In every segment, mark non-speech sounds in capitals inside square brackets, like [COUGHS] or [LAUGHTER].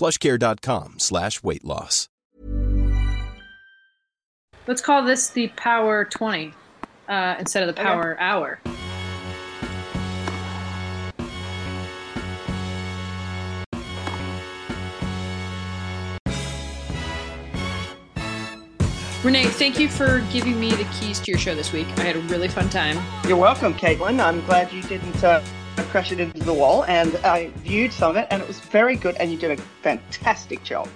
plushcare.com slash weight loss. Let's call this the Power 20 uh, instead of the Power Hour. Renee, thank you for giving me the keys to your show this week. I had a really fun time. You're welcome, Caitlin. I'm glad you didn't uh, crash it into the wall. And I viewed some of it, and it was very good. And you did a fantastic job.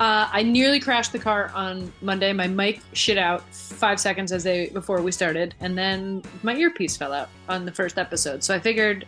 Uh, I nearly crashed the car on Monday. My mic shit out five seconds as they before we started, and then my earpiece fell out on the first episode. So I figured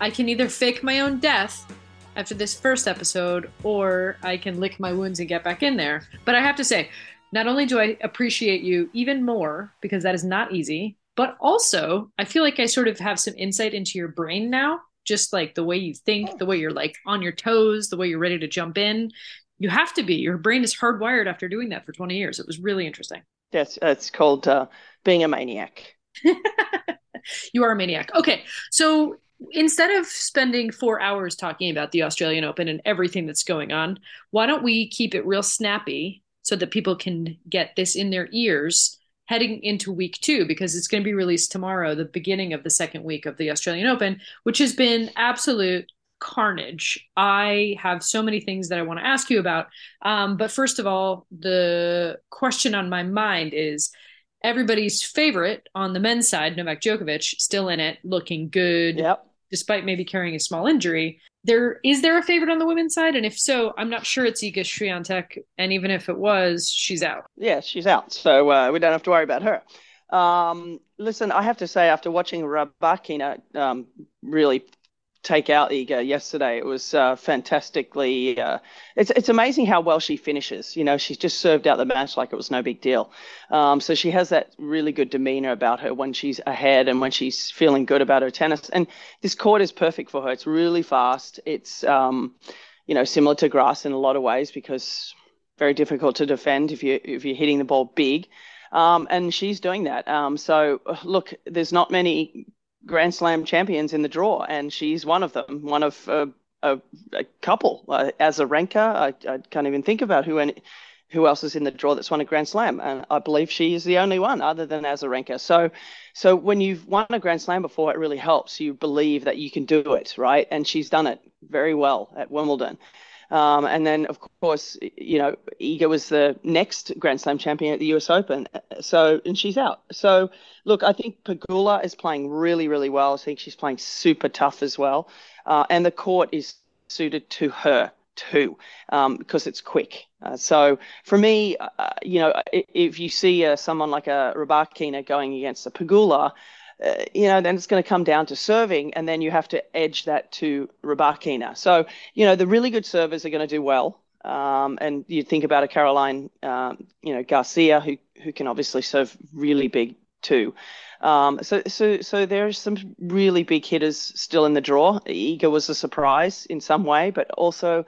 I can either fake my own death after this first episode, or I can lick my wounds and get back in there. But I have to say, not only do I appreciate you even more because that is not easy, but also I feel like I sort of have some insight into your brain now, just like the way you think, the way you're like on your toes, the way you're ready to jump in. You have to be. Your brain is hardwired after doing that for 20 years. It was really interesting. Yes, it's called uh, being a maniac. [LAUGHS] you are a maniac. Okay, so instead of spending four hours talking about the Australian Open and everything that's going on, why don't we keep it real snappy so that people can get this in their ears heading into week two because it's going to be released tomorrow, the beginning of the second week of the Australian Open, which has been absolute carnage. I have so many things that I want to ask you about. Um, but first of all, the question on my mind is everybody's favorite on the men's side, Novak Djokovic, still in it, looking good. Yep. Despite maybe carrying a small injury, there is there a favorite on the women's side, and if so, I'm not sure it's Iga Swiatek, and even if it was, she's out. Yeah, she's out, so uh, we don't have to worry about her. Um, listen, I have to say, after watching Rybakina um, really take out Iga yesterday. It was uh, fantastically. Uh, it's it's amazing how well she finishes. You know, she's just served out the match like it was no big deal. Um, so she has that really good demeanor about her when she's ahead and when she's feeling good about her tennis. And this court is perfect for her. It's really fast. It's um, you know similar to grass in a lot of ways because very difficult to defend if you if you're hitting the ball big. Um, and she's doing that. Um, so look, there's not many Grand Slam champions in the draw, and she's one of them, one of uh, a, a, couple. Uh, Azarenka, I, I, can't even think about who any, who else is in the draw that's won a Grand Slam, and I believe she is the only one other than Azarenka. So, so when you've won a Grand Slam before, it really helps. You believe that you can do it, right? And she's done it very well at Wimbledon. Um, and then, of course, you know, Iga was the next Grand Slam champion at the US Open. So, and she's out. So, look, I think Pegula is playing really, really well. I think she's playing super tough as well. Uh, and the court is suited to her too, um, because it's quick. Uh, so for me, uh, you know, if you see uh, someone like a Rybakina going against a Pegula, uh, you know, then it's going to come down to serving, and then you have to edge that to Rybakina. So, you know, the really good servers are going to do well. Um, and you think about a Caroline, um, you know, Garcia, who who can obviously serve really big too. Um, so, so, so there's some really big hitters still in the draw. Iga was a surprise in some way, but also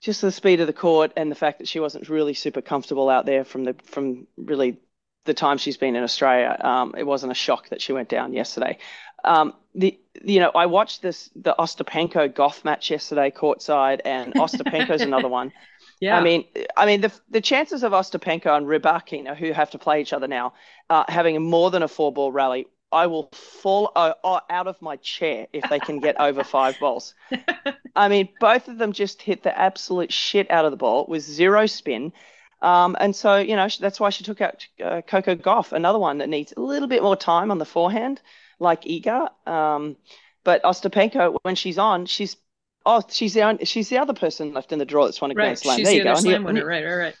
just the speed of the court and the fact that she wasn't really super comfortable out there from the from really the time she's been in Australia. Um, it wasn't a shock that she went down yesterday. Um, the you know I watched this the Ostapenko Gauff match yesterday courtside, and [LAUGHS] Ostapenko's another one. Yeah. I mean, I mean the the chances of Ostapenko and Rybakina, who have to play each other now, uh, having more than a four ball rally. I will fall uh, uh, out of my chair if they can get over five balls. [LAUGHS] I mean, both of them just hit the absolute shit out of the ball with zero spin. Um, and so, you know, that's why she took out uh, Coco Gauff, another one that needs a little bit more time on the forehand, like Iga. Um, but Ostapenko, when she's on, she's oh, she's the only, she's the other person left in the draw that's won a right. Grand Slam. She's there the you go. slam winner. Right, right, right.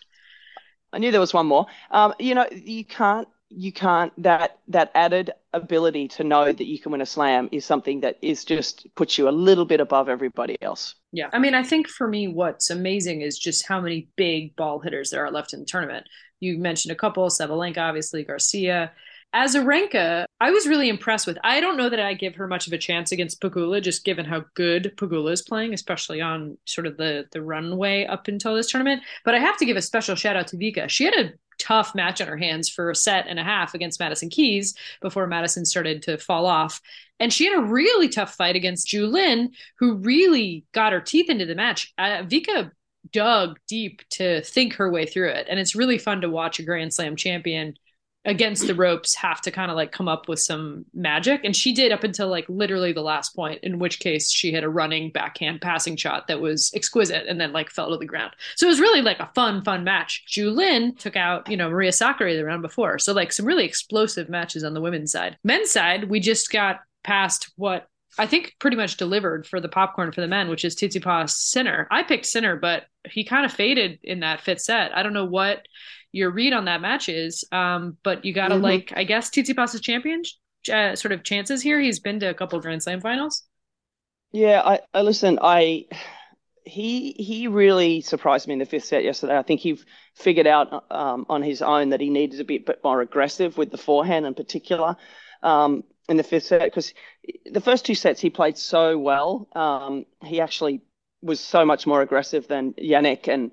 I knew there was one more. Um, you know, you can't you can't that that added ability to know that you can win a slam is something that is just puts you a little bit above everybody else. Yeah. I mean, I think for me what's amazing is just how many big ball hitters there are left in the tournament. You mentioned a couple, Sabalenka, obviously, Garcia. Azarenka, I was really impressed with. I don't know that I give her much of a chance against Pegula, just given how good Pegula is playing, especially on sort of the the runway up until this tournament. But I have to give a special shout out to Vika. She had a tough match on her hands for a set and a half against Madison Keys before Madison started to fall off. And she had a really tough fight against Zhu Lin, who really got her teeth into the match. Uh, Vika dug deep to think her way through it. And it's really fun to watch a Grand Slam champion against the ropes have to kind of like come up with some magic. And she did up until like literally the last point in which case she had a running backhand passing shot that was exquisite and then like fell to the ground. So it was really like a fun fun match. Zhu Lin took out you know Maria Sakkari the round before. So like some really explosive matches on the women's side. Men's side we just got past what I think pretty much delivered for the popcorn for the men, which is Tsitsipas Sinner. I picked Sinner, but he kind of faded in that fifth set. I don't know what your read on that match is. Um, but you got to mm-hmm. like, I guess Tsitsipas's champion uh, sort of chances here. He's been to a couple Grand Slam finals. Yeah, I, I listen. I he he really surprised me in the fifth set yesterday. I think he figured out um, on his own that he needed to be a bit bit more aggressive with the forehand in particular um, in the fifth set because the first two sets he played so well. Um, he actually was so much more aggressive than Jannik and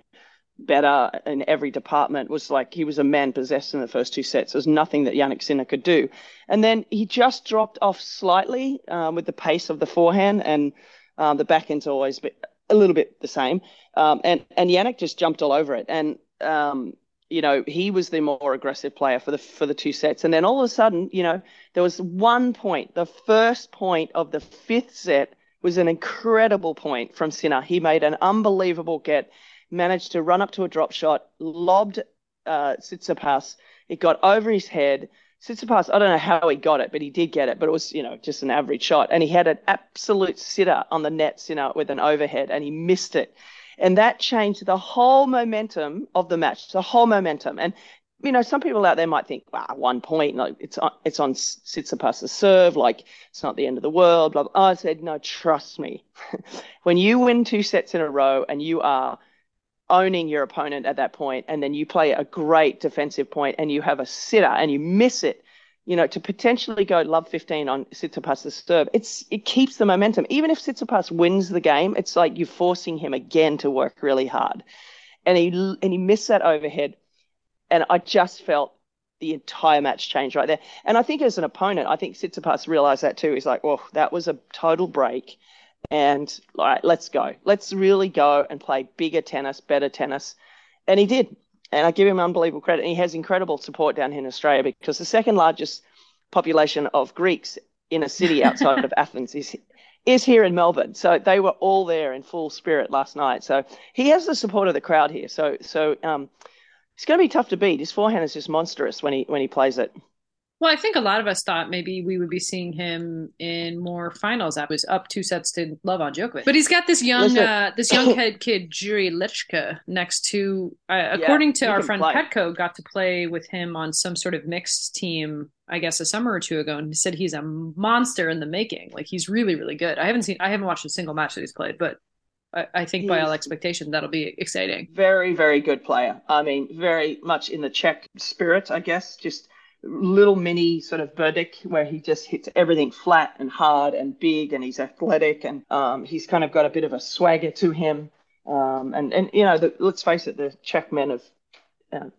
better in every department was like he was a man possessed in the first two sets. There's nothing that Jannik Sinner could do. And then he just dropped off slightly um, with the pace of the forehand, and um, the backhand's always a little bit the same. Um, and and Jannik just jumped all over it. And um, you know he was the more aggressive player for the for the two sets. And then all of a sudden, you know, there was one point, the first point of the fifth set was an incredible point from Sinner. He made an unbelievable get managed to run up to a drop shot, lobbed uh, Tsitsipas. It got over his head. Tsitsipas, I don't know how he got it, but he did get it. But it was, you know, just an average shot. And he had an absolute sitter on the net, you know, with an overhead, and he missed it. And that changed the whole momentum of the match, the whole momentum. And you know, some people out there might think, wow, one point, like it's on, it's on Tsitsipas's serve, like it's not the end of the world. Blah, blah. I said, no, trust me. [LAUGHS] when you win two sets in a row and you are owning your opponent at that point, and then you play a great defensive point and you have a sitter and you miss it, you know, to potentially go love 15 on Tsitsipas's serve, it's it keeps the momentum. Even if Tsitsipas wins the game, it's like you're forcing him again to work really hard. And he and he missed that overhead, and I just felt the entire match change right there. And I think as an opponent, I think Tsitsipas realized that too. He's like, well, that was a total break and all right, let's go. Let's really go and play bigger tennis, better tennis. And he did. And I give him unbelievable credit. And he has incredible support down here in Australia because the second largest population of Greeks in a city [LAUGHS] outside of Athens is is here in Melbourne. So they were all there in full spirit last night. So he has the support of the crowd here. So so um, it's going to be tough to beat. His forehand is just monstrous when he when he plays it. Well, I think a lot of us thought maybe we would be seeing him in more finals. I was up two sets to love on Djokovic, but he's got this young, uh, this young [COUGHS] head kid Jiri Lehecka next to, uh, according yeah, to our friend play. Petco, got to play with him on some sort of mixed team. I guess a summer or two ago, and he said he's a monster in the making. Like he's really, really good. I haven't seen, I haven't watched a single match that he's played, but I, I think he's by all expectation that'll be exciting. Very, very good player. I mean, very much in the Czech spirit, I guess. Just little mini sort of Berdych where he just hits everything flat and hard and big and he's athletic and um, he's kind of got a bit of a swagger to him. Um, and, and, you know, the, let's face it, the Czech men have uh,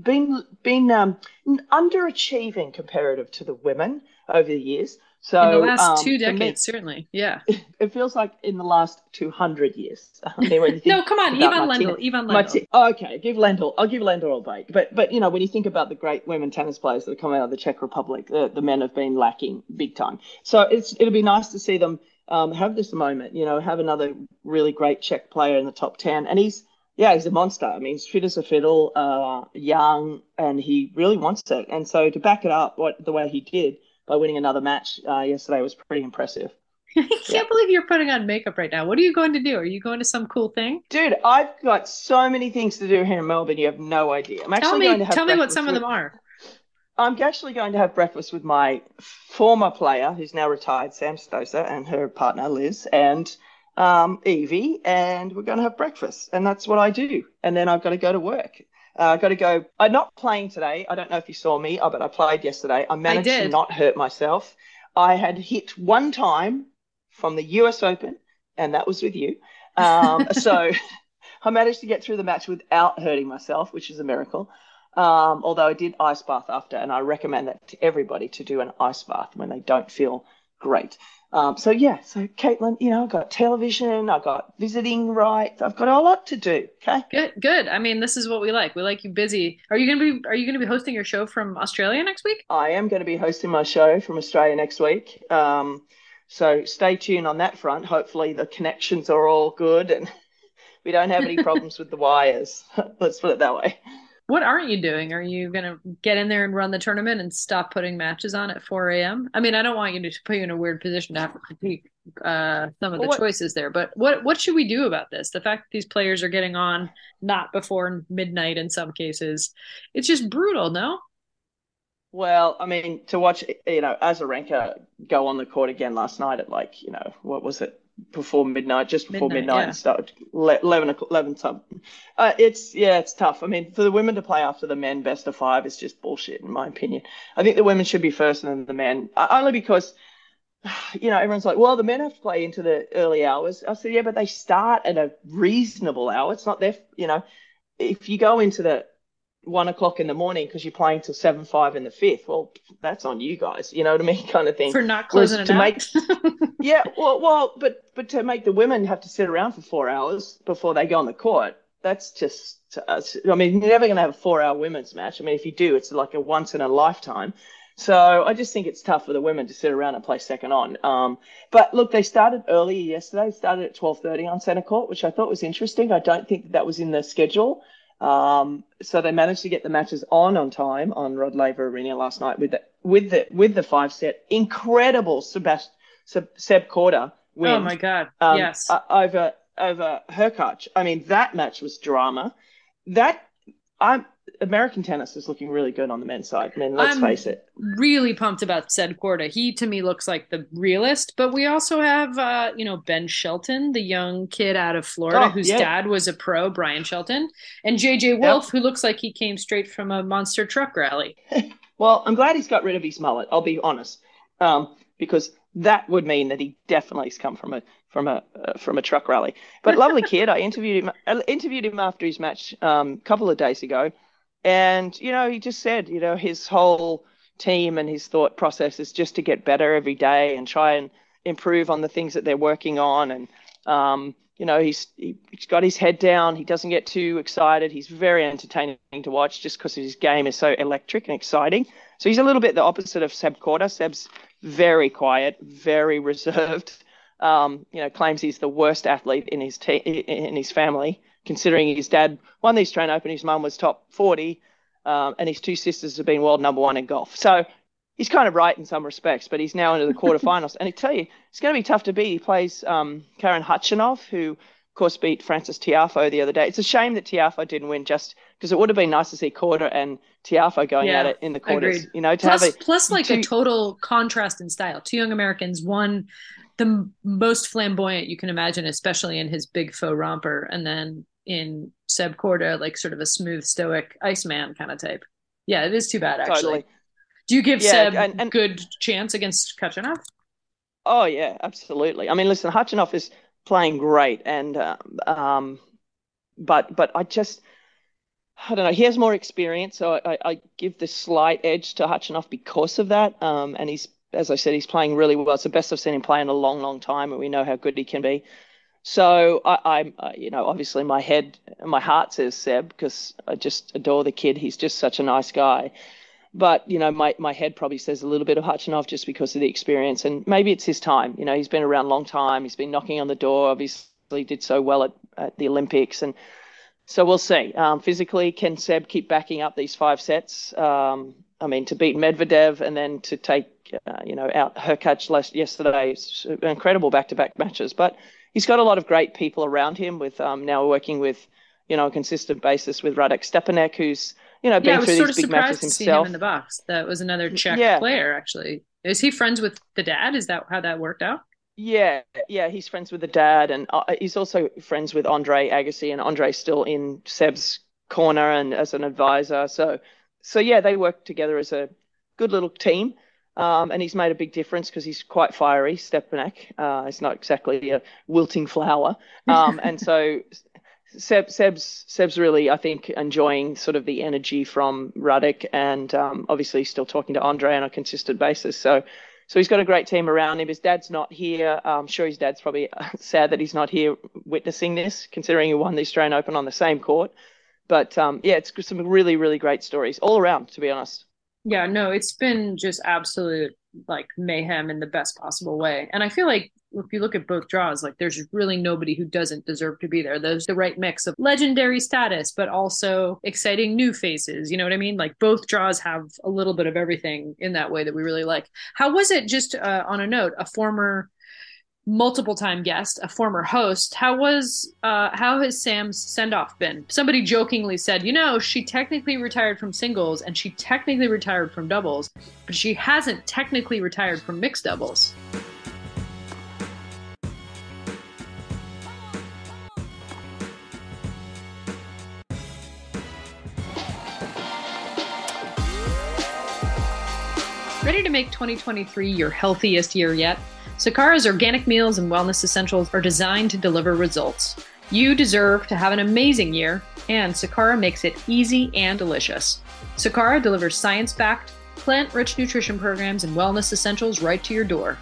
been, been um, underachieving comparative to the women over the years. So in the last um, two for me, decades, certainly. Yeah. [LAUGHS] it feels like in the last 200 years. I mean, when you think No, come on, [LAUGHS] Ivan Lendl. Ivan Lendl. oh, okay, give Lendl. I'll give Lendl a break. But but you know when you think about the great women tennis players that have come out of the Czech Republic, the, the men have been lacking big time. So it's it'll be nice to see them um, have this moment. You know, have another really great Czech player in the top ten, and he's yeah he's a monster. I mean, he's fit as a fiddle, uh, young, and he really wants it. And so to back it up, what the way he did by winning another match uh, yesterday was pretty impressive. [LAUGHS] I can't believe you're putting on makeup right now. What are you going to do? Are you going to some cool thing? Dude, I've got so many things to do here in Melbourne. You have no idea. I'm actually Tell going me, to have tell me what some of them are. I'm actually going to have breakfast with my former player, who's now retired, Sam Stosur, and her partner Liz, and um, Evie, and we're going to have breakfast, and that's what I do. And then I've got to go to work. Uh, I've got to go. I'm not playing today. I don't know if you saw me, uh, but I played yesterday. I managed to not hurt myself. I had hit one time from the US Open, and that was with you. Um, [LAUGHS] so [LAUGHS] I managed to get through the match without hurting myself, which is a miracle. Um, although I did ice bath after, and I recommend that to everybody to do an ice bath when they don't feel great. Um, so yeah, so Caitlin, you know, I've got television, I've got visiting rights, I've got a lot to do. Okay. Good, good. I mean, this is what we like. We like you busy. Are you gonna be? Are you gonna be hosting your show from Australia next week? I am going to be hosting my show from Australia next week. Um, so stay tuned on that front. Hopefully the connections are all good and [LAUGHS] we don't have any [LAUGHS] problems with the wires. [LAUGHS] Let's put it that way. What aren't you doing? Are you gonna get in there and run the tournament and stop putting matches on at 4 a.m.? I mean, I don't want you to put you in a weird position to have to critique uh, some of the what- choices there, but what what should we do about this? The fact that these players are getting on not before midnight in some cases, it's just brutal. No, Well, I mean, to watch, you know, Azarenka go on the court again last night at like, you know, what was it? Before midnight, just before Midnight, midnight, yeah. and started 11, o'clock- 11 something. Uh, it's, yeah, it's tough. I mean, for the women to play after the men best of five is just bullshit, in my opinion. I think the women should be first and then the men, uh, only because, [SIGHS] you know, everyone's like, well, the men have to play into the early hours. I said, yeah, but they start at a reasonable hour. It's not their, you know, if you go into the one o'clock in the morning because you're playing till seven five in the fifth, well, that's on you guys. You know what I mean, [LAUGHS] kind of thing. for not Whereas closing it to out. make- [LAUGHS] yeah, well, well, but but to make the women have to sit around for four hours before they go on the court, that's just. Uh, I mean, you're never going to have a four-hour women's match. I mean, if you do, it's like a once in a lifetime. So I just think it's tough for the women to sit around and play second on. Um, but look, they started earlier yesterday. Started at 12:30 on centre court, which I thought was interesting. I don't think that was in the schedule. Um, so they managed to get the matches on on time on Rod Laver Arena last night with the with the with the five set incredible Sebast- Seb, Seb Korda win. oh my god! um, yes, uh, over over Hurkacz. I mean that match was drama. That I'm American tennis is looking really good on the men's side. I mean, let's I'm- face it. really pumped about Seb Korda. He to me looks like the realist, but we also have uh, you know, Ben Shelton, the young kid out of Florida Oh, whose yeah. dad was a pro, Bryan Shelton, and JJ Wolf, who looks like he came straight from a monster truck rally. [LAUGHS] Well, I'm glad he's got rid of his mullet. I'll be honest, um, because that would mean that he definitely has come from a from a uh, from a truck rally. But lovely [LAUGHS] kid. I interviewed him. I interviewed him after his match um, a couple of days ago, and you know he just said, you know, his whole team and his thought process is just to get better every day and try and improve on the things that they're working on. And um, you know he's he- he's got his head down. He doesn't get too excited. He's very entertaining to watch just because his game is so electric and exciting. So he's a little bit the opposite of Seb Korda Seb's very quiet very [LAUGHS] reserved um, you know claims he's the worst athlete in his te- in his family considering his dad won the Australian Open his mum was top 40 um, and his two sisters have been world number one in golf so he's kind of right in some respects, but he's now into the quarterfinals. and I tell you, it's going to be tough to beat. He plays um, Karen Khachanov, who, of course, beat Frances Tiafoe the other day. It's a shame that Tiafoe didn't win, just because it would have been nice to see Korda and Tiafoe going Yeah, at it in the quarters. agreed. You know, to Plus, have a plus like a total contrast in style. Two young Americans, one the most flamboyant you can imagine, especially in his big faux romper, and then in Seb Korda, like sort of a smooth, stoic Iceman kind of type. Yeah, it is too bad actually. totally. Do you give Yeah, Seb and- and- good chance against Khachanov? Oh yeah, absolutely. I mean, listen, Khachanov is playing great, and um, um, but but I just I don't know. He has more experience, so I, I give the slight edge to Khachanov because of that. Um, and he's as I said, he's playing really well. It's the best I've seen him play in a long, long time, and we know how good he can be. So I, am uh, you know, obviously my head, my heart says Seb because I just adore the kid. He's just such a nice guy. But you know, my my head probably says a little bit of Khachanov just because of the experience, and maybe it's his time. You know, he's been around a long time. He's been knocking on the door. Obviously, did so well at, at the Olympics, and so we'll see. Um, physically, can Seb keep backing up these five sets? Um, I mean, to beat Medvedev and then to take, uh, you know, out last yesterday, incredible back-to-back matches. But he's got a lot of great people around him. With um, now working with, you know, a consistent basis with Radek Stepanek, who's you know been yeah, through these big matches to himself. See him in the box. That was another Czech yeah. player, actually. Is he friends with the dad? Is that how that worked out? Yeah, yeah, he's friends with the dad, and uh, he's also friends with Andre Agassi, and Andre's still in Seb's corner and as an advisor. So, so yeah, they work together as a good little team. Um, and he's made a big difference because he's quite fiery, Stepanek. Uh, it's not exactly a wilting flower. Um, and so Seb, Seb's, Seb's really, I think, enjoying sort of the energy from Radek and um, obviously still talking to Andre on a consistent basis. So, so he's got a great team around him. His dad's not here. I'm sure his dad's probably [LAUGHS] sad that he's not here witnessing this, considering he won the Australian Open on the same court. But um, yeah, it's some really, really great stories all around, to be honest. Yeah, no, it's been just absolute like mayhem in the best possible way. And I feel like if you look at both draws, like there's really nobody who doesn't deserve to be there. There's the right mix of legendary status, but also exciting new faces. You know what I mean? Like both draws have a little bit of everything in that way that we really like. How was it, just uh, on a note, a former multiple time guest, a former host. How was uh, how has Sam's send off been? Somebody jokingly said, you know, she technically retired from singles and she technically retired from doubles, but she hasn't technically retired from mixed doubles. Ready to make 2023 your healthiest year yet? Sakara's organic meals and wellness essentials are designed to deliver results. You deserve to have an amazing year, and Sakara makes it easy and delicious. Sakara delivers science backed, plant rich nutrition programs and wellness essentials right to your door.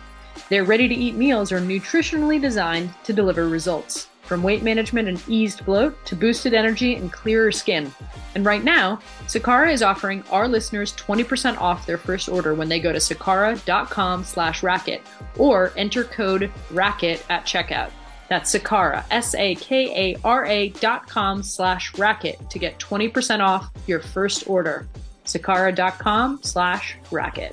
Their ready to eat meals are nutritionally designed to deliver results from weight management and eased bloat to boosted energy and clearer skin. And right now, Sakara is offering our listeners 20% off their first order when they go to sakara.com slash Racquet or enter code RACQUET at checkout. That's Sakara, S-A-K-A-R-A dot com slash Racquet to get 20% off your first order. Sakara.com slash Racquet.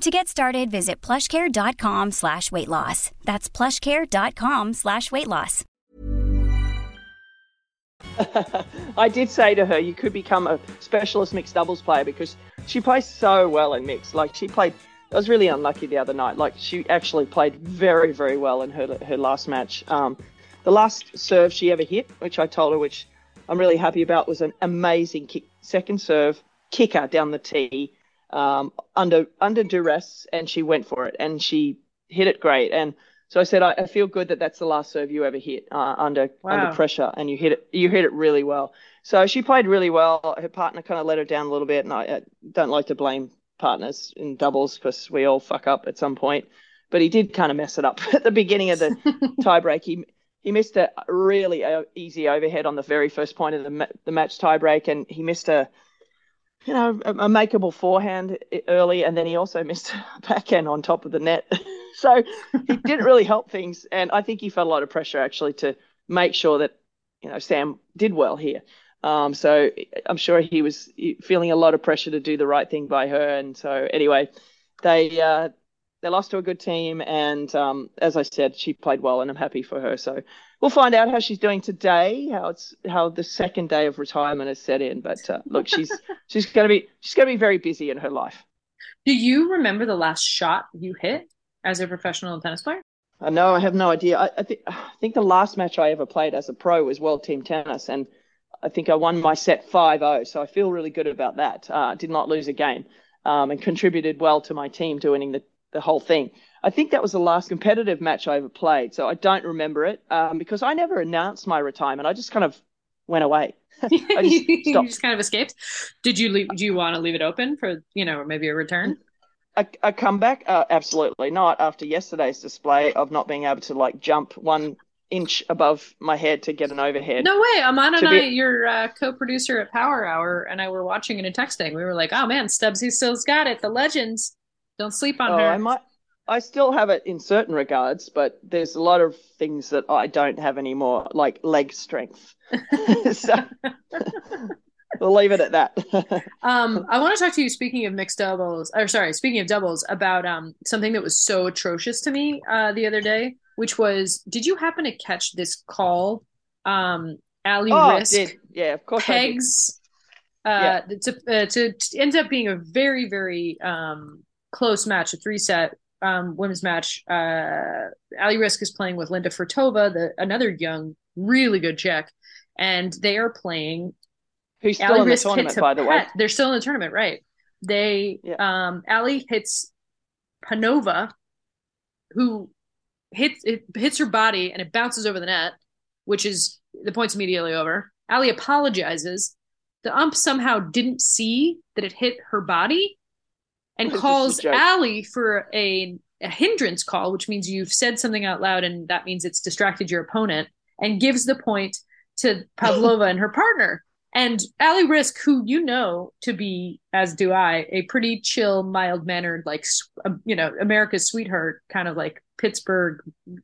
To get started, visit plushcare.com slash weight loss. That's plushcare.com slash weight loss. [LAUGHS] I did say to her, you could become a specialist mixed doubles player because she plays so well in mixed. Like she played, I was really unlucky the other night. Like she actually played very, very well in her her last match. Um, the last serve she ever hit, which I told her, which I'm really happy about, was an amazing kick, second serve kicker down the tee um, under under duress, and she went for it, and she hit it great. And so I said, I, I feel good that that's the last serve you ever hit uh, under wow. under pressure, and you hit it you hit it really well. So she played really well. Her partner kind of let her down a little bit, and I, I don't like to blame partners in doubles because we all fuck up at some point. But he did kind of mess it up [LAUGHS] at the beginning of the [LAUGHS] tiebreak. He he missed a really uh, easy overhead on the very first point of the, ma- the match tiebreak, and he missed a you know, a, a makeable forehand early, and then he also missed [LAUGHS] backhand on top of the net. [LAUGHS] so he didn't really help things, and I think he felt a lot of pressure actually to make sure that you know Sam did well here. Um, so I'm sure he was feeling a lot of pressure to do the right thing by her, and so anyway, they uh, they lost to a good team, and um, as I said, she played well, and I'm happy for her. So we'll find out how she's doing today, how it's how the second day of retirement has set in. But uh, look, she's [LAUGHS] she's going to be she's to be very busy in her life. Do you remember the last shot you hit as a professional tennis player? Uh, no, I have no idea. I, I think I think the last match I ever played as a pro was World Team Tennis, and I think I won my set 5-0. So I feel really good about that. Uh, did not lose a game, um, and contributed well to my team to winning the the whole thing. I think that was the last competitive match I ever played, so I don't remember it um, because I never announced my retirement. I just kind of went away. [LAUGHS] I just you just kind of escaped. Did you leave? Do you want to leave it open for you know maybe a return? A, a comeback? Uh, absolutely not. After yesterday's display of not being able to like jump one inch above my head to get an overhead. No way. Aman and be... I, your uh, co-producer at Power Hour, and I were watching it and texting. We were like, "Oh man, Stubbs, he still's got it. The legends." Don't sleep on oh, her. I might. I still have it in certain regards, but there's a lot of things that I don't have anymore, like leg strength. [LAUGHS] so [LAUGHS] we'll leave it at that. [LAUGHS] um, I want to talk to you. Speaking of mixed doubles, or sorry, speaking of doubles, about um something that was so atrocious to me uh, the other day, which was, did you happen to catch this call? Um, Ali oh, Riske, did. yeah, of course, pegs. Uh, yeah. to, uh, to, to end up being a very, very um close match, a three set um, women's match. Uh, Ali Riske is playing with Linda Fruhvirtová, the another young, really good Czech, and they are playing. Who's still Ali in Riske the tournament, by the way? They're still in the tournament, right? They yeah. um, Ali hits Panova, who hits it hits her body and it bounces over the net, which is the point's immediately over. Ali apologizes. The ump somehow didn't see that it hit her body and calls Ali for a, a hindrance call, which means you've said something out loud and that means it's distracted your opponent, and gives the point to Pavlova and her partner. And Ali Riske, who you know to be, as do I, a pretty chill, mild mannered, like, um, you know, America's sweetheart, kind of like Pittsburgh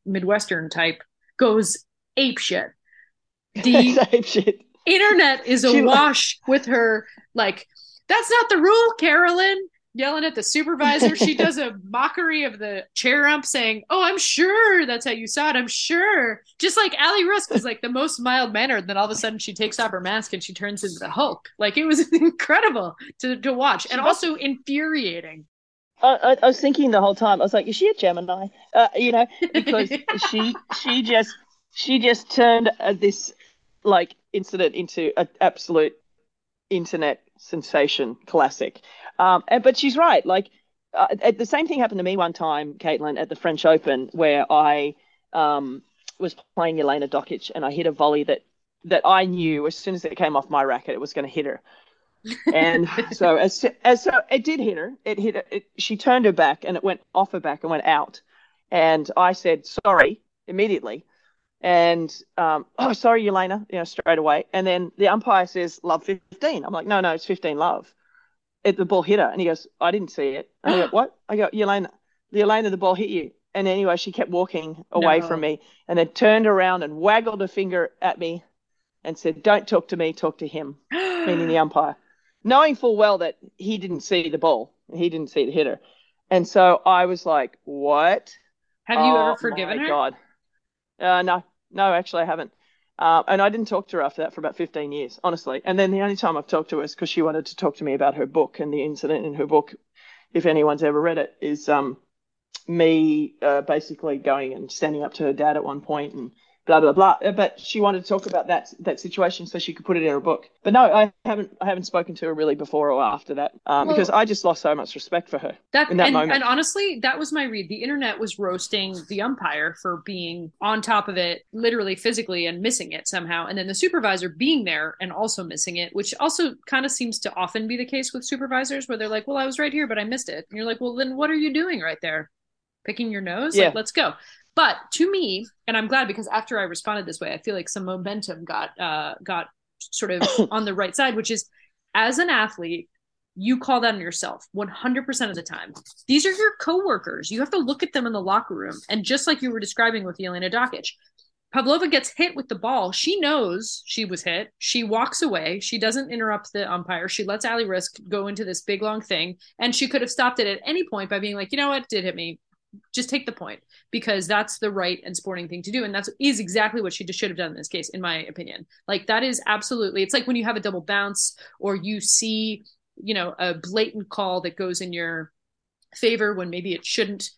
Midwestern type, goes ape shit. [LAUGHS] The ape shit. internet is awash with her, like, that's not the rule, Carolyn yelling at the supervisor. she does a [LAUGHS] mockery of the chair ump saying, Oh, I'm sure that's how you saw it. I'm sure. Just like Ali Riske was like the most mild mannered. Then all of a sudden she takes off her mask and she turns into the Hulk. Like it was [LAUGHS] incredible to, to watch and also infuriating. I, I, was thinking the whole time. I was like, "Is she a Gemini?" Uh, you know, because [LAUGHS] she she just she just turned uh, this like incident into an absolute internet sensation classic. Um, but she's right. Like uh, the same thing happened to me one time, Caitlin, at the French Open, where I um, was playing Elena Dokic and I hit a volley that that I knew as soon as it came off my racket, it was going to hit her. and [LAUGHS] so as as so it did hit her. It hit. It, she turned her back and it went off her back and went out. And I said sorry immediately. And um, [CLEARS THROAT] oh, sorry, Elena, you know, straight away. And then the umpire says, love 15. I'm like, no, no, it's 15 love it, the ball hit her. And he goes, I didn't see it. And I go, [GASPS] what? I go, Jelena, Elena the ball hit you. And anyway, she kept walking away no. from me and then turned around and waggled a finger at me and said, Don't talk to me, talk to him, meaning the [GASPS] umpire, knowing full well that he didn't see the ball. He didn't see the hitter. And so I was like, What? Have you oh, ever forgiven her? God. Uh, no, no, actually, I haven't. Uh, and I didn't talk to her after that for about 15 years, honestly. And then the only time I've talked to her is because she wanted to talk to me about her book and the incident in her book. If anyone's ever read it, is um, me uh, basically going and standing up to her dad at one point and blah blah blah. Uh, but she wanted to talk about that that situation so she could put it in her book. But no, I haven't I haven't spoken to her really before or after that um, well, because I just lost so much respect for her that, in that and, moment. And honestly, that was my read. The internet was roasting the umpire for being on top of it, literally physically, and missing it somehow, and then the supervisor being there and also missing it, which also kind of seems to often be the case with supervisors, where they're like, "Well, I was right here, but I missed it," and you're like, "Well, then what are you doing right there?" Picking your nose? Yeah. Like, let's go. But to me, and I'm glad because after I responded this way, I feel like some momentum got uh, got sort of [COUGHS] on the right side, which is as an athlete, you call that on yourself 100% of the time. These are your coworkers. You have to look at them in the locker room. And just like you were describing with Jelena Dokic, Pavlova gets hit with the ball. She knows she was hit. She walks away. She doesn't interrupt the umpire. She lets Ali Riske go into this big long thing. And she could have stopped it at any point by being like, you know what, did hit me. Just take the point because that's the right and sporting thing to do. And that's is exactly what she should have done in this case, in my opinion. Like that is absolutely it's like when you have a double bounce or you see, you know, a blatant call that goes in your favor when maybe it shouldn't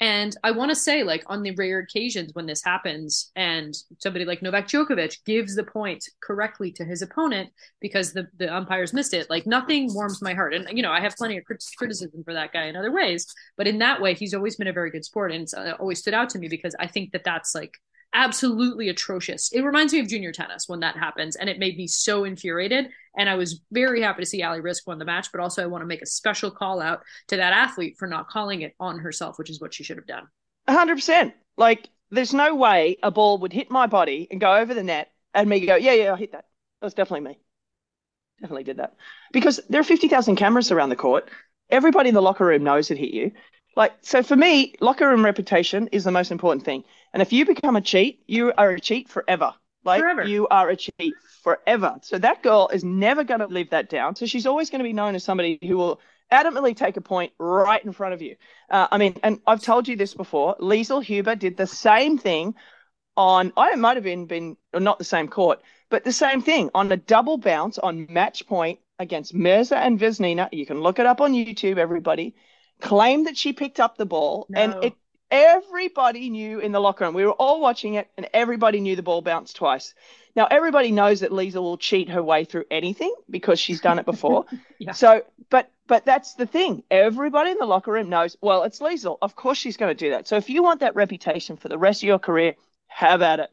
and I want to say, like, on the rare occasions when this happens, and somebody like Novak Djokovic gives the point correctly to his opponent because the, the umpires missed it, like, nothing warms my heart. And, you know, I have plenty of criticism for that guy in other ways, but in that way, he's always been a very good sport. And it's uh, always stood out to me because I think that that's like absolutely atrocious. It reminds me of junior tennis when that happens, and it made me so infuriated. And I was very happy to see Ali Riske won the match, but also I want to make a special call out to that athlete for not calling it on herself, which is what she should have done. 100%. Like, there's no way a ball would hit my body and go over the net and me go, yeah, yeah, I hit that. That was definitely me. Definitely did that. Because there are 50,000 cameras around the court. Everybody in the locker room knows it hit you. Like, so for me, locker room reputation is the most important thing. And if you become a cheat, you are a cheat forever. Like, forever. you are a cheat forever. So that girl is never going to live that down. So she's always going to be known as somebody who will adamantly take a point right in front of you. Uh, I mean, and I've told you this before. Liezel Huber did the same thing on, I it might have been, been not the same court, but the same thing on a double bounce on match point against Mirza and Vesnina. You can look it up on YouTube, everybody claimed that she picked up the ball, no. and it everybody knew in the locker room. We were all watching it, and everybody knew the ball bounced twice. Now everybody knows that Lisa will cheat her way through anything because she's done it before. [LAUGHS] yeah. So, but but that's the thing. Everybody in the locker room knows. Well, it's Liezel. Of course, she's going to do that. So if you want that reputation for the rest of your career, have at it.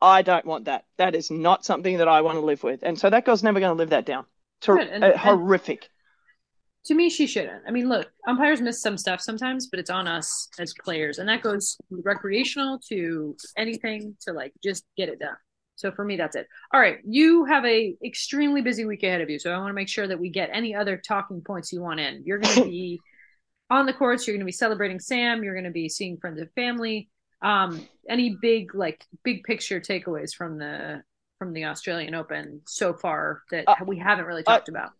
I don't want that. That is not something that I want to live with. And so that girl's never going to live that down. Ter- and, uh, horrific to me, she shouldn't. I mean, look, umpires miss some stuff sometimes, but it's on us as players, and that goes recreational to anything to like just get it done. So for me, that's it. All right, you have a extremely busy week ahead of you, so I want to make sure that we get any other talking points you want in. You're going to be on the courts. You're going to be celebrating Sam. You're going to be seeing friends and family. Um, any big like big picture takeaways from the from the Australian Open so far that uh, we haven't really talked uh, about?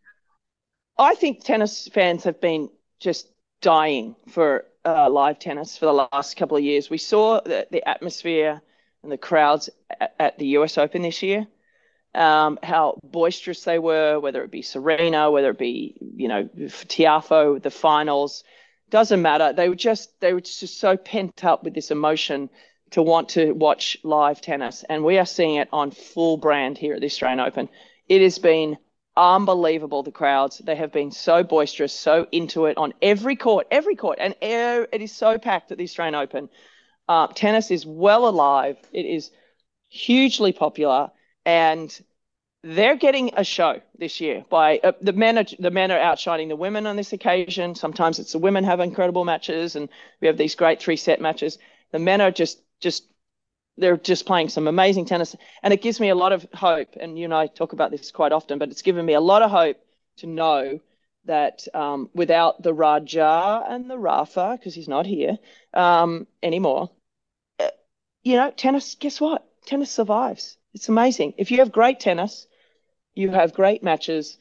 I think tennis fans have been just dying for uh, live tennis for the last couple of years. We saw the, the atmosphere and the crowds at, at, the US Open this year, um, how boisterous they were, whether it be Serena, whether it be, you know, Tiafoe, the finals, doesn't matter. They were just, they were just so pent up with this emotion to want to watch live tennis. And we are seeing it on full brand here at the Australian Open. It has been unbelievable the crowds. They have been so boisterous so into it on every court every court and it is so packed at the australian open uh, tennis is well alive. It is hugely popular and they're getting a show this year by uh, the men are the men are outshining the women on this occasion. Sometimes it's the women have incredible matches and we have these great three set matches. The men are just just they're just playing some amazing tennis, and it gives me a lot of hope. And you and I talk about this quite often, but it's given me a lot of hope to know that um, without the Raja and the Rafa, because he's not here um, anymore, uh, you know, tennis. Guess what? Tennis survives. It's amazing. If you have great tennis, you have great matches,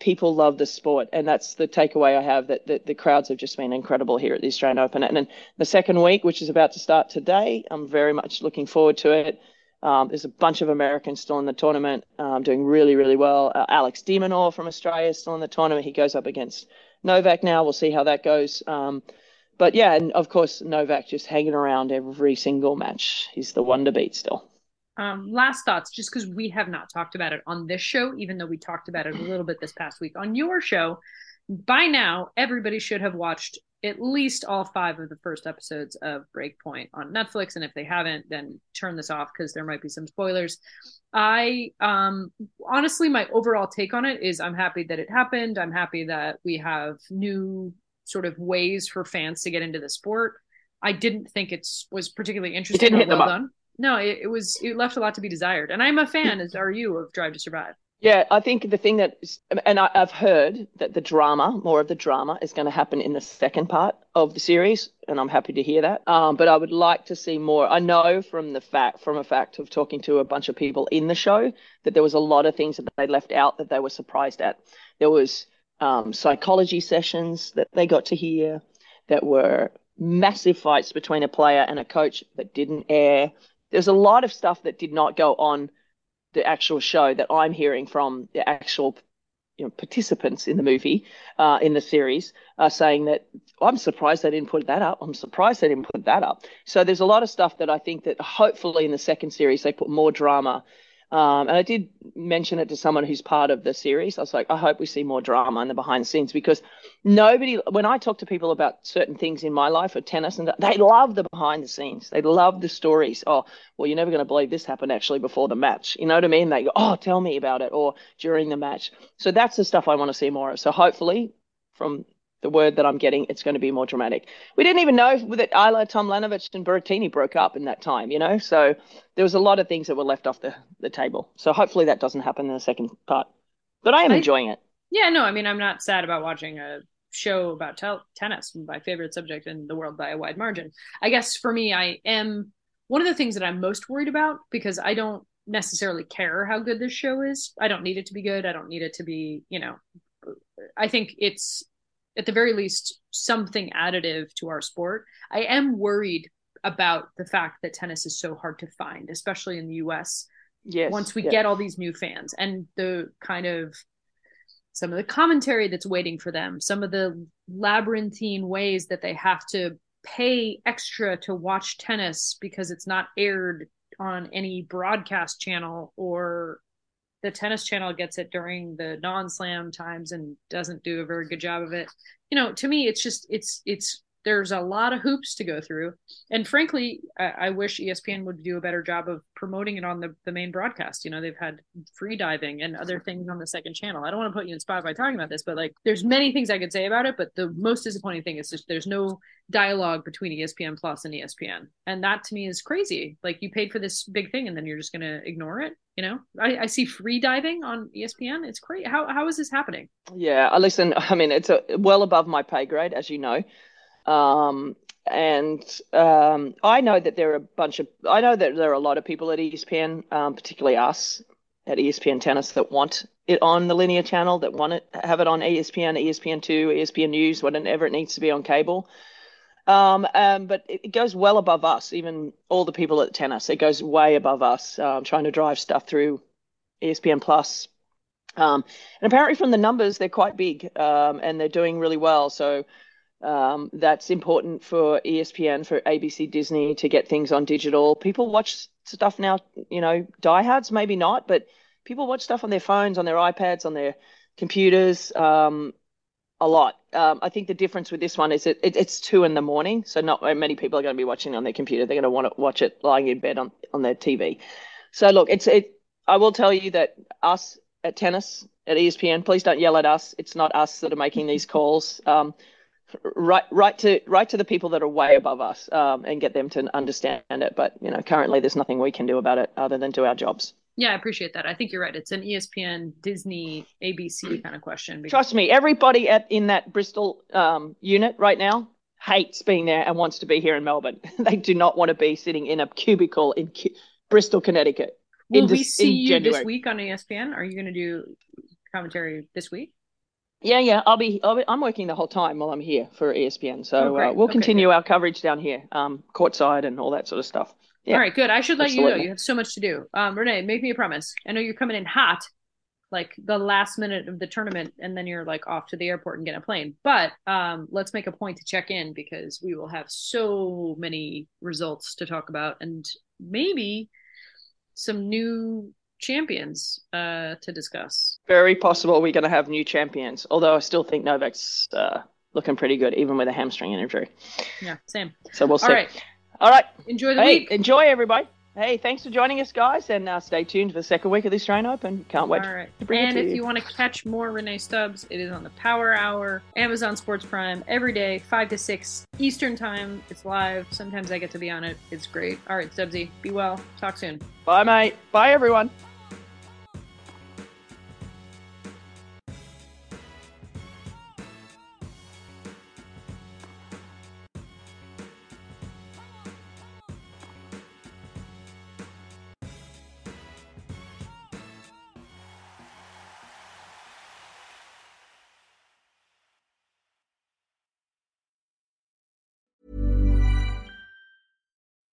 people love the sport, and that's the takeaway I have. That, that the crowds have just been incredible here at the Australian Open, and then the second week, which is about to start today, I'm very much looking forward to it. Um, there's a bunch of Americans still in the tournament, um, doing really, really well. Uh, Alex de Minaur from Australia is still in the tournament. He goes up against Novak now. We'll see how that goes. Um, but yeah, and of course Novak just hanging around every single match. He's the one to beat still. Um, last thoughts, just because we have not talked about it on this show, even though we talked about it a little bit this past week on your show. By now, everybody should have watched at least all five of the first episodes of Breakpoint on Netflix. And if they haven't, then turn this off because there might be some spoilers. I um honestly my overall take on it is I'm happy that it happened. I'm happy that we have new sort of ways for fans to get into the sport. I didn't think it was particularly interesting. It didn't hit well them up. No, it, it, was it left a lot to be desired, and I'm a fan, as are you, of Drive to Survive. Yeah, I think the thing that, and I, have heard that the drama, more of the drama, is going to happen in the second part of the series, and I'm happy to hear that. Um, but I would like to see more. I know from the fact, from a fact of talking to a bunch of people in the show, that there was a lot of things that they left out that they were surprised at. There was um, psychology sessions that they got to hear, that were massive fights between a player and a coach that didn't air. There's a lot of stuff that did not go on the actual show that I'm hearing from the actual you know, participants in the movie, uh, in the series, are saying that I'm surprised they didn't put that up. I'm surprised they didn't put that up. So there's a lot of stuff that I think that hopefully in the second series they put more drama um, and I did mention it to someone who's part of the series. I was like, I hope we see more drama in the behind the scenes because nobody, when I talk to people about certain things in my life or tennis, and they love the behind the scenes. They love the stories. Oh, well, you're never going to believe this happened actually before the match. You know what I mean? They go, oh, tell me about it, or during the match. So that's the stuff I want to see more of. So hopefully, from the word that I'm getting, it's going to be more dramatic. We didn't even know that Ajla, Tomljanovic, and Berrettini broke up in that time, you know? So there was a lot of things that were left off the, the table. So hopefully that doesn't happen in the second part. But I am I, enjoying it. Yeah, no, I mean, I'm not sad about watching a show about tel- tennis, my favorite subject in the world by a wide margin. I guess for me, I am one of the things that I'm most worried about because I don't necessarily care how good this show is. I don't need it to be good. I don't need it to be, you know, I think it's at the very least something additive to our sport. I am worried about the fact that tennis is so hard to find, especially in the US. Yes. Once we yes. get all these new fans and the kind of some of the commentary that's waiting for them, some of the labyrinthine ways that they have to pay extra to watch tennis because it's not aired on any broadcast channel or the tennis channel gets it during the non-slam times and doesn't do a very good job of it. You know to me it's just it's it's there's a lot of hoops to go through. And frankly I, I, wish espn would do a better job of promoting it on the, the main broadcast. You know they've had free diving and other things on the second channel. I don't want to put you in spot by talking about this but like there's many things i could say about it but the most disappointing thing is just there's no dialogue between espn plus and espn and that to me is crazy. Like you paid for this big thing and then you're just going to ignore it you know? I, I, see free diving on espn it's great how, how is this happening? Yeah listen i mean it's a, well above my pay grade as you know um, and um, I know that there are a bunch of, I know that there are a lot of people at ESPN, um, particularly us at ESPN Tennis, that want it on the linear channel, that want it have it on ESPN, ESPN2, ESPN News, whatever it needs to be on cable. Um, um, but it goes well above us, even all the people at tennis. It goes way above us, um, trying to drive stuff through ESPN Plus. Um, and apparently, from the numbers, they're quite big um, and they're doing really well. So um, that's important for ESPN, for ABC, Disney to get things on digital. People watch stuff now, you know, diehards maybe not, but people watch stuff on their phones, on their iPads, on their computers um, a lot. Um, I think the difference with this one is it, it, it's two in the morning, so not many people are going to be watching on their computer. They're going to want to watch it lying in bed on, on their TV. So look, it's it. I will tell you that us at tennis at ESPN, please don't yell at us. It's not us that are making these calls. Um, right right to right to the people that are way above us um, and get them to understand it. But you know currently there's nothing we can do about it other than do our jobs. Yeah i appreciate that. I think you're right. It's an espn disney abc kind of question because... trust me everybody at in that bristol um, unit right now hates being there and wants to be here in melbourne. [LAUGHS] They do not want to be sitting in a cubicle in Cu- bristol connecticut. Will we see you January. this week on espn are you going to do commentary this week yeah, yeah, I'll be, I'll be, I'm working the whole time while I'm here for ESPN. So oh, uh, we'll okay, continue good. our coverage down here, um, courtside and all that sort of stuff. Yeah. All right, good. I should let Absolutely. you know. You have so much to do. Um, Renee, make me a promise. I know you're coming in hot, like the last minute of the tournament, and then you're like off to the airport and get a plane. But um, let's make a point to check in because we will have so many results to talk about, and maybe some new champions uh, to discuss. Very possible we're going to have new champions, although I still think Novak's uh, looking pretty good, even with a hamstring injury. Yeah, same. So we'll see. All right. All right. Enjoy the hey, week. Enjoy, everybody. Hey, thanks for joining us, guys, and uh, stay tuned for the second week of the Australian Open. Can't wait. All right. and if you. you want to catch more Renee Stubbs, it is on the Power Hour, Amazon Sports Prime, every day, 5 to 6 Eastern Time. It's live. Sometimes I get to be on it. It's great. All right, Stubbsy, be well. Talk soon. Bye, mate. Bye, everyone.